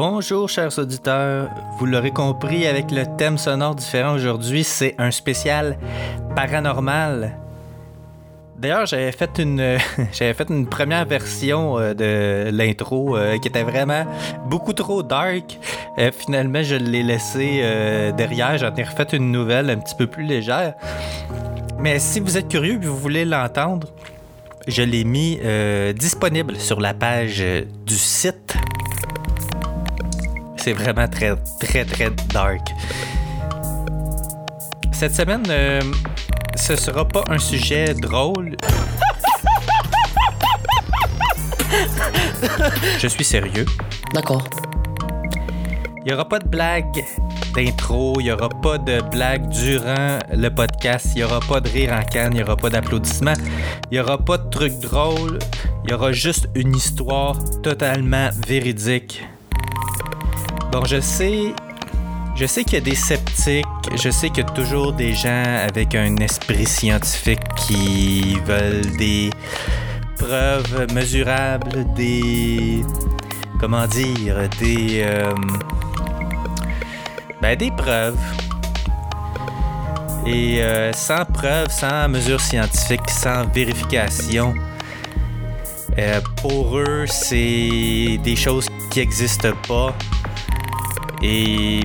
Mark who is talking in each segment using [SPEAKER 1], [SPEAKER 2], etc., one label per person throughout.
[SPEAKER 1] Bonjour chers auditeurs, vous l'aurez compris avec le thème sonore différent aujourd'hui, c'est un spécial paranormal. D'ailleurs, j'avais fait une première version euh, de l'intro euh, qui était vraiment beaucoup trop dark. Euh, finalement, je l'ai laissé derrière, j'en ai refait une nouvelle un petit peu plus légère. Mais si vous êtes curieux et vous voulez l'entendre, je l'ai mis disponible sur la page du site c'est vraiment très, très, très dark. Cette semaine, euh, ce sera pas un sujet drôle. Je suis sérieux.
[SPEAKER 2] D'accord.
[SPEAKER 1] Il n'y aura pas de blague d'intro, il n'y aura pas de blague durant le podcast, il n'y aura pas de rire en canne, il n'y aura pas d'applaudissements, il n'y aura pas de trucs drôles, il y aura juste une histoire totalement véridique Bon, je sais. Je sais qu'il y a des sceptiques, je sais qu'il y a toujours des gens avec un esprit scientifique qui veulent des preuves mesurables, des. Comment dire Des. Euh, ben, des preuves. Et euh, sans preuves, sans mesures scientifiques, sans vérification, euh, pour eux, c'est des choses qui n'existent pas et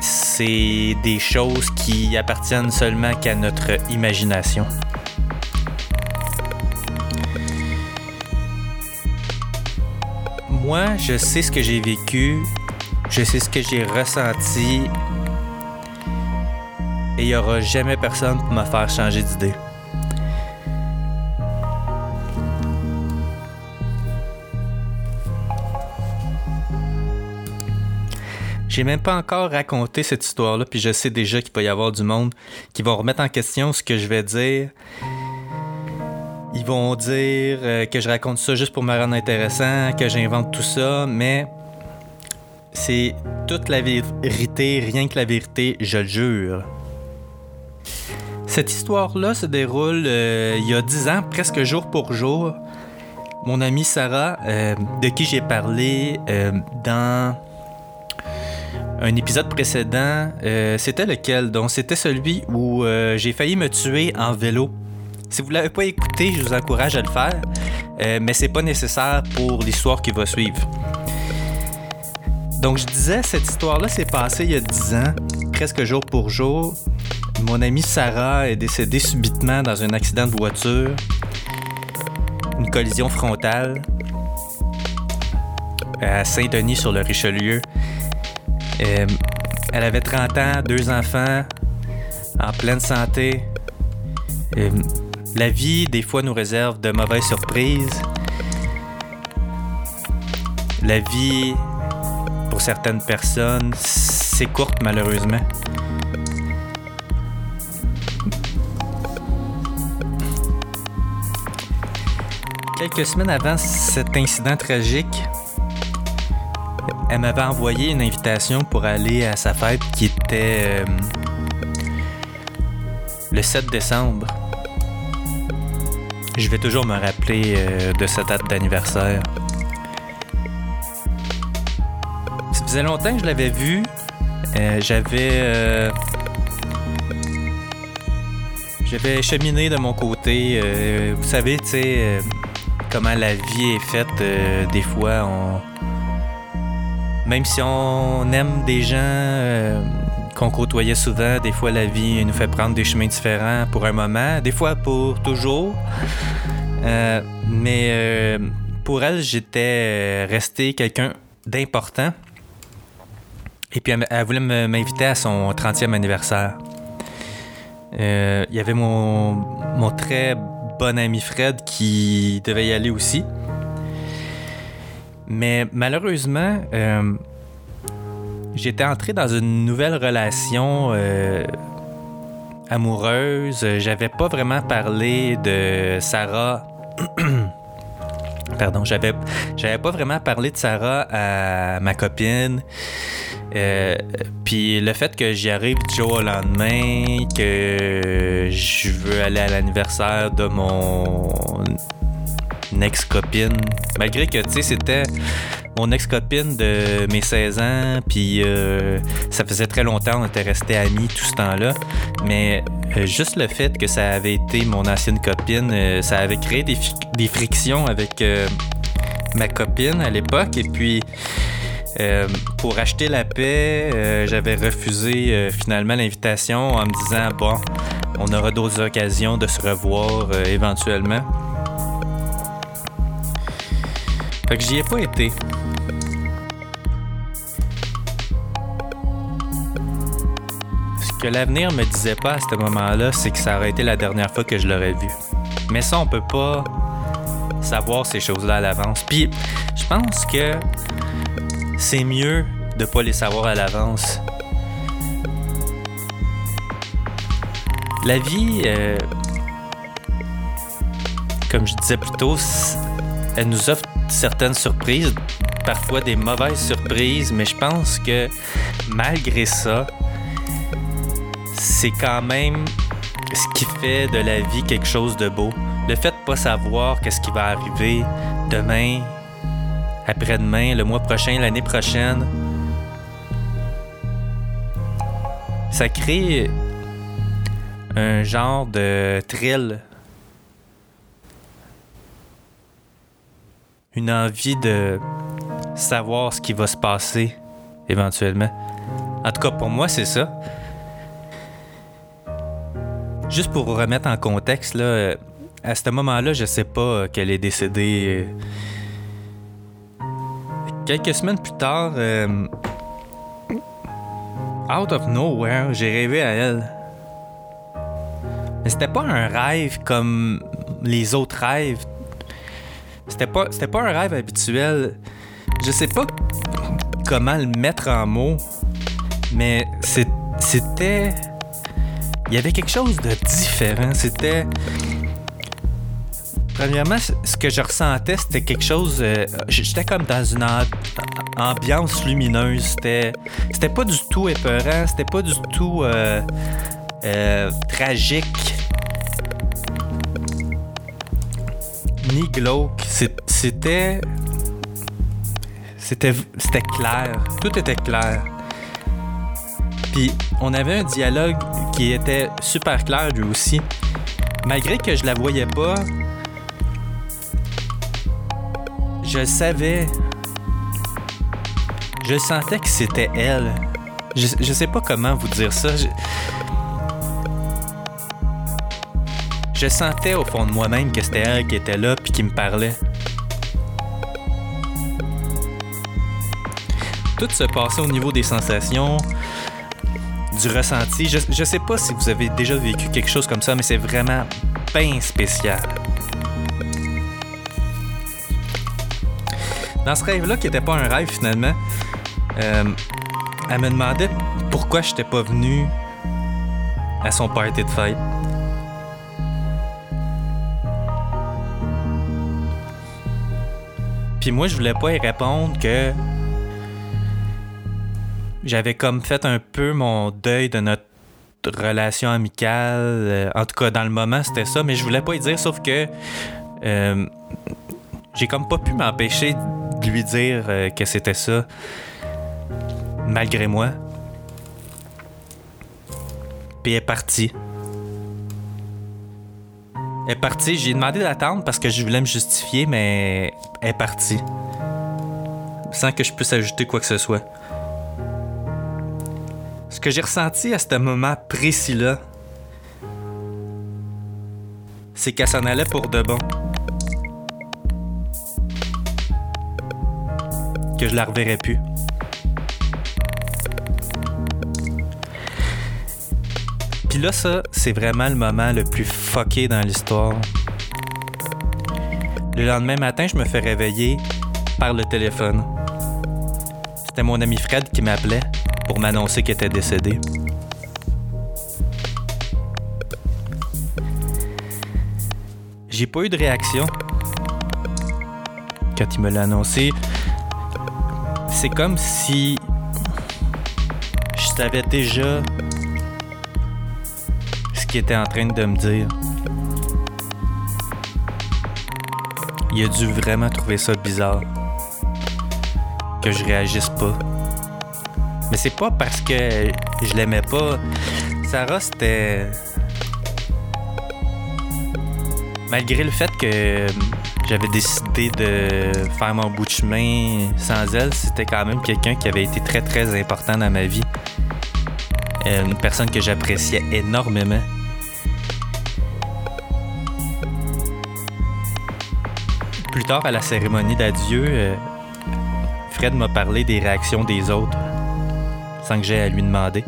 [SPEAKER 1] c'est des choses qui appartiennent seulement qu'à notre imagination. Moi, je sais ce que j'ai vécu, je sais ce que j'ai ressenti, et il n'y aura jamais personne pour me faire changer d'idée. J'ai même pas encore raconté cette histoire-là, puis je sais déjà qu'il va y avoir du monde qui va remettre en question ce que je vais dire. Ils vont dire euh, que je raconte ça juste pour me rendre intéressant, que j'invente tout ça, mais c'est toute la vérité, rien que la vérité, je le jure. Cette histoire-là se déroule euh, il y a dix ans, presque jour pour jour. Mon amie Sarah, euh, de qui j'ai parlé dans un épisode précédent, euh, c'était lequel? Donc, c'était celui où euh, j'ai failli me tuer en vélo. Si vous ne l'avez pas écouté, je vous encourage à le faire, euh, mais c'est pas nécessaire pour l'histoire qui va suivre. Donc, je disais, cette histoire-là s'est passée il y a 10 ans, presque jour pour jour. Mon amie Sarah est décédée subitement dans un accident de voiture, une collision frontale à Saint-Denis sur le Richelieu. Euh, elle avait 30 ans, deux enfants, en pleine santé. Euh, la vie, des fois, nous réserve de mauvaises surprises. La vie, pour certaines personnes, c'est malheureusement. Quelques semaines avant cet incident tragique, elle m'avait envoyé une invitation pour aller à sa fête qui était euh, le 7 décembre. Je vais toujours me rappeler euh, de cette date d'anniversaire. Ça faisait longtemps que je l'avais vue. Euh, j'avais. J'avais cheminé de mon côté. vous savez, tu sais, comment la vie est faite. des fois, on même si on aime des gens euh, qu'on côtoyait souvent, des fois la vie nous fait prendre des chemins différents pour un moment, des fois pour toujours. Euh, mais euh, pour elle, j'étais resté quelqu'un d'important. Et puis elle, voulait m'inviter à son 30e anniversaire. Il y avait mon, mon très bon ami Fred qui devait y aller aussi. Mais malheureusement, euh, j'étais entré dans une nouvelle relation euh, amoureuse. J'avais pas vraiment parlé de Sarah. Pardon, j'avais, j'avais pas vraiment parlé de Sarah à ma copine. Euh, puis le fait que j'y arrive du jour au lendemain, que je veux aller à l'anniversaire de mon ex-copine. Malgré que, tu sais, c'était mon ex-copine de mes 16 ans, puis euh, ça faisait très longtemps, on était restés amis tout ce temps-là. Mais euh, juste le fait que ça avait été mon ancienne copine, euh, ça avait créé des, des frictions avec ma copine à l'époque. Et puis, pour acheter la paix, j'avais refusé finalement l'invitation en me disant, bon, on aura d'autres occasions de se revoir éventuellement. Fait que j'y ai pas été. Ce que l'avenir me disait pas à ce moment-là, c'est que ça aurait été la dernière fois que je l'aurais vu. Mais ça, on peut pas savoir ces choses-là à l'avance. Puis, je pense que c'est mieux de pas les savoir à l'avance. La vie, euh, comme je disais plus tôt, elle nous offre certaines surprises, parfois des mauvaises surprises, mais je pense que malgré ça, c'est quand même ce qui fait de la vie quelque chose de beau. Le fait de pas savoir qu'est-ce qui va arriver demain, après-demain, le mois prochain, l'année prochaine, ça crée un genre de thrill une envie de savoir ce qui va se passer éventuellement. En tout cas, pour moi, c'est ça. Juste pour remettre en contexte, là, à ce moment-là, je sais pas qu'elle est décédée. Quelques semaines plus tard, euh, out of nowhere, j'ai rêvé à elle. Mais c'était pas un rêve comme les autres rêves c'était pas, c'était pas un rêve habituel. Je sais pas comment le mettre en mots, mais c'était. Il y avait quelque chose de différent. C'était. Premièrement, ce que je ressentais, c'était quelque chose. Euh, j'étais comme dans une ambiance lumineuse. C'était, c'était pas du tout épeurant. C'était pas du tout euh, euh, tragique. Glauque. C'était. C'était. Clair. Tout était clair. Puis on avait un dialogue qui était super clair lui aussi. Malgré que je la voyais pas, je savais. Je sentais que c'était elle. Je, je sais pas comment vous dire ça. Sentais au fond de moi-même que c'était elle qui était là puis qui me parlait. Tout se passait au niveau des sensations, du ressenti. Je, je sais pas si vous avez déjà vécu quelque chose comme ça, mais c'est vraiment bien spécial. Dans ce rêve-là, qui n'était pas un rêve finalement, euh, elle me demandait pourquoi je n'étais pas venu à son party de fête. Puis moi, je voulais pas y répondre que j'avais comme fait un peu mon deuil de notre relation amicale. Euh, en tout cas, dans le moment, c'était ça, mais je voulais pas y dire, sauf que euh, j'ai comme pas pu m'empêcher de lui dire euh, que c'était ça, malgré moi. Puis elle est partie. Elle est partie. J'ai demandé d'attendre parce que je voulais me justifier, mais elle est partie. Sans que je puisse ajouter quoi que ce soit. Ce que j'ai ressenti à ce moment précis-là, c'est qu'elle s'en allait pour de bon. Que je la reverrai plus. Puis là, ça, c'est vraiment le moment le plus fucké dans l'histoire. Le lendemain matin, je me fais réveiller par le téléphone. C'était mon ami Fred qui m'appelait pour m'annoncer qu'il était décédé. J'ai pas eu de réaction quand il me l'a annoncé. C'est comme si je savais déjà était en train de me dire. Il a dû vraiment trouver ça bizarre. que je réagisse pas. Mais c'est pas parce que je l'aimais pas. Sarah, c'était. Malgré le fait que j'avais décidé de faire mon bout de chemin sans elle, c'était quand même quelqu'un qui avait été très très important dans ma vie. Euh, une personne que j'appréciais énormément. Plus tard, à la cérémonie d'adieu, euh, Fred m'a parlé des réactions des autres, sans que j'aie à lui demander.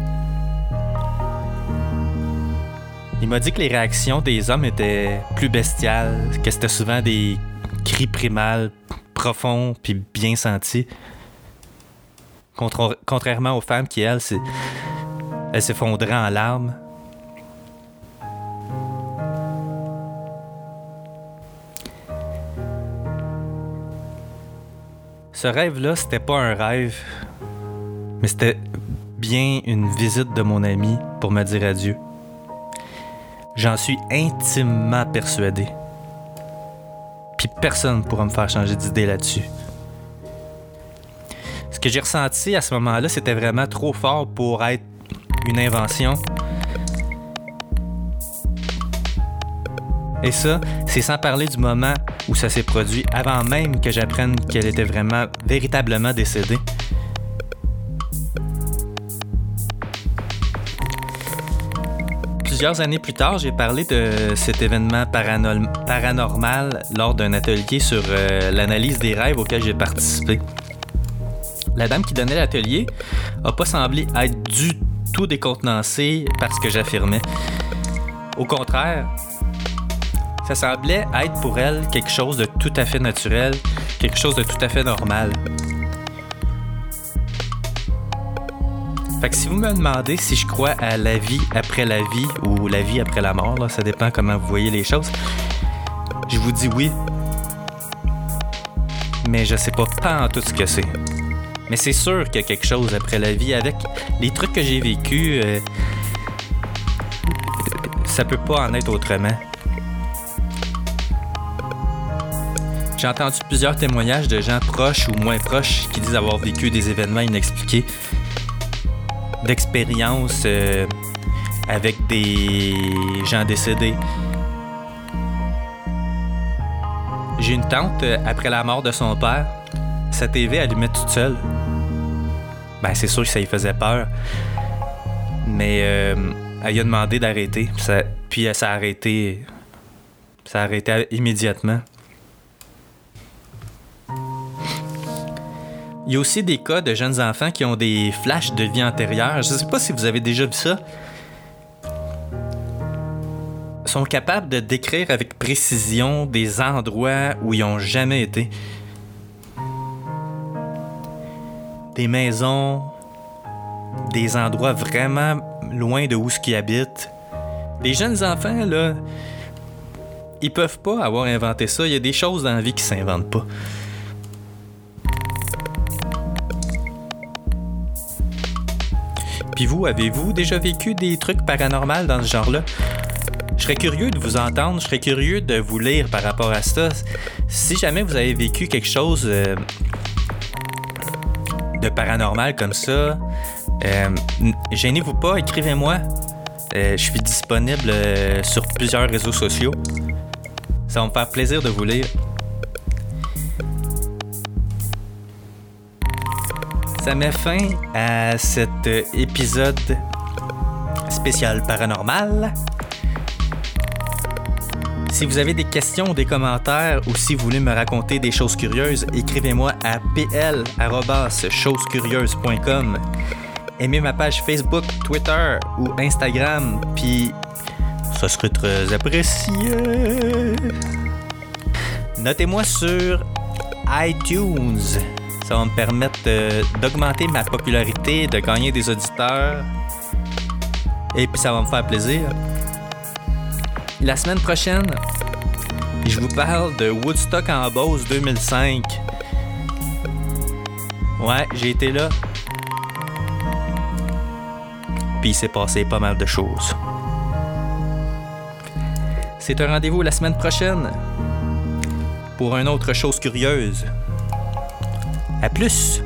[SPEAKER 1] Il m'a dit que les réactions des hommes étaient plus bestiales, que c'était souvent des cris primals, profonds puis bien sentis. contrairement aux femmes qui, elles, elle s'effondrait en larmes. Ce rêve-là, c'était pas un rêve, mais c'était bien une visite de mon ami pour me dire adieu. J'en suis intimement persuadé. Puis personne ne pourra me faire changer d'idée là-dessus. Ce que j'ai ressenti à ce moment-là, c'était vraiment trop fort pour être une invention. Et ça, c'est sans parler du moment où ça s'est produit, avant même que j'apprenne qu'elle était vraiment, véritablement décédée. Plusieurs années plus tard, j'ai parlé de cet événement paranormal lors d'un atelier sur euh, l'analyse des rêves auquel j'ai participé. La dame qui donnait l'atelier a pas semblé être du tout décontenancé par ce que j'affirmais. Au contraire, ça semblait être pour elle quelque chose de tout à fait naturel, quelque chose de tout à fait normal. Fait que si vous me demandez si je crois à la vie après la vie ou la vie après la mort, là, ça dépend comment vous voyez les choses, je vous dis oui. Mais je sais pas pas en tout ce que c'est. Mais c'est sûr qu'il y a quelque chose après la vie. Avec les trucs que j'ai vécus, euh, ça peut pas en être autrement. J'ai entendu plusieurs témoignages de gens proches ou moins proches qui disent avoir vécu des événements inexpliqués, d'expériences euh, avec des gens décédés. J'ai une tante, euh, après la mort de son père, sa TV allumait toute seule ben c'est sûr que ça lui faisait peur. Mais euh, elle lui a demandé d'arrêter. Puis ça, ça a arrêté. Ça a arrêté immédiatement. Il y a aussi des cas de jeunes enfants qui ont des flashs de vie antérieure. Je ne sais pas si vous avez déjà vu ça. Ils sont capables de décrire avec précision des endroits où ils n'ont jamais été. des maisons, des endroits vraiment loin de où ce qu'ils habitent. Les jeunes enfants, là, ils peuvent pas avoir inventé ça. Il y a des choses dans la vie qui s'inventent pas. Puis vous, avez-vous déjà vécu des trucs paranormaux dans ce genre-là? Je serais curieux de vous entendre, je serais curieux de vous lire par rapport à ça. Si jamais vous avez vécu quelque chose euh, de paranormal comme ça, euh, gênez-vous pas, écrivez-moi. Euh, je suis disponible sur plusieurs réseaux sociaux. Ça va me faire plaisir de vous lire. Ça met fin à cet épisode spécial paranormal. Si vous avez des questions des commentaires ou si vous voulez me raconter des choses curieuses, écrivez-moi à pl@chosescurieuses.com. Aimez ma page Facebook, Twitter ou Instagram, puis ça serait très apprécié. Notez-moi sur iTunes. Ça va me permettre d'augmenter ma popularité, de gagner des auditeurs. Et puis ça va me faire plaisir. La semaine prochaine, je vous parle de Woodstock en Beauce 2005. Ouais, j'ai été là. Puis il s'est passé pas mal de choses. C'est un rendez-vous la semaine prochaine pour une autre chose curieuse. À plus!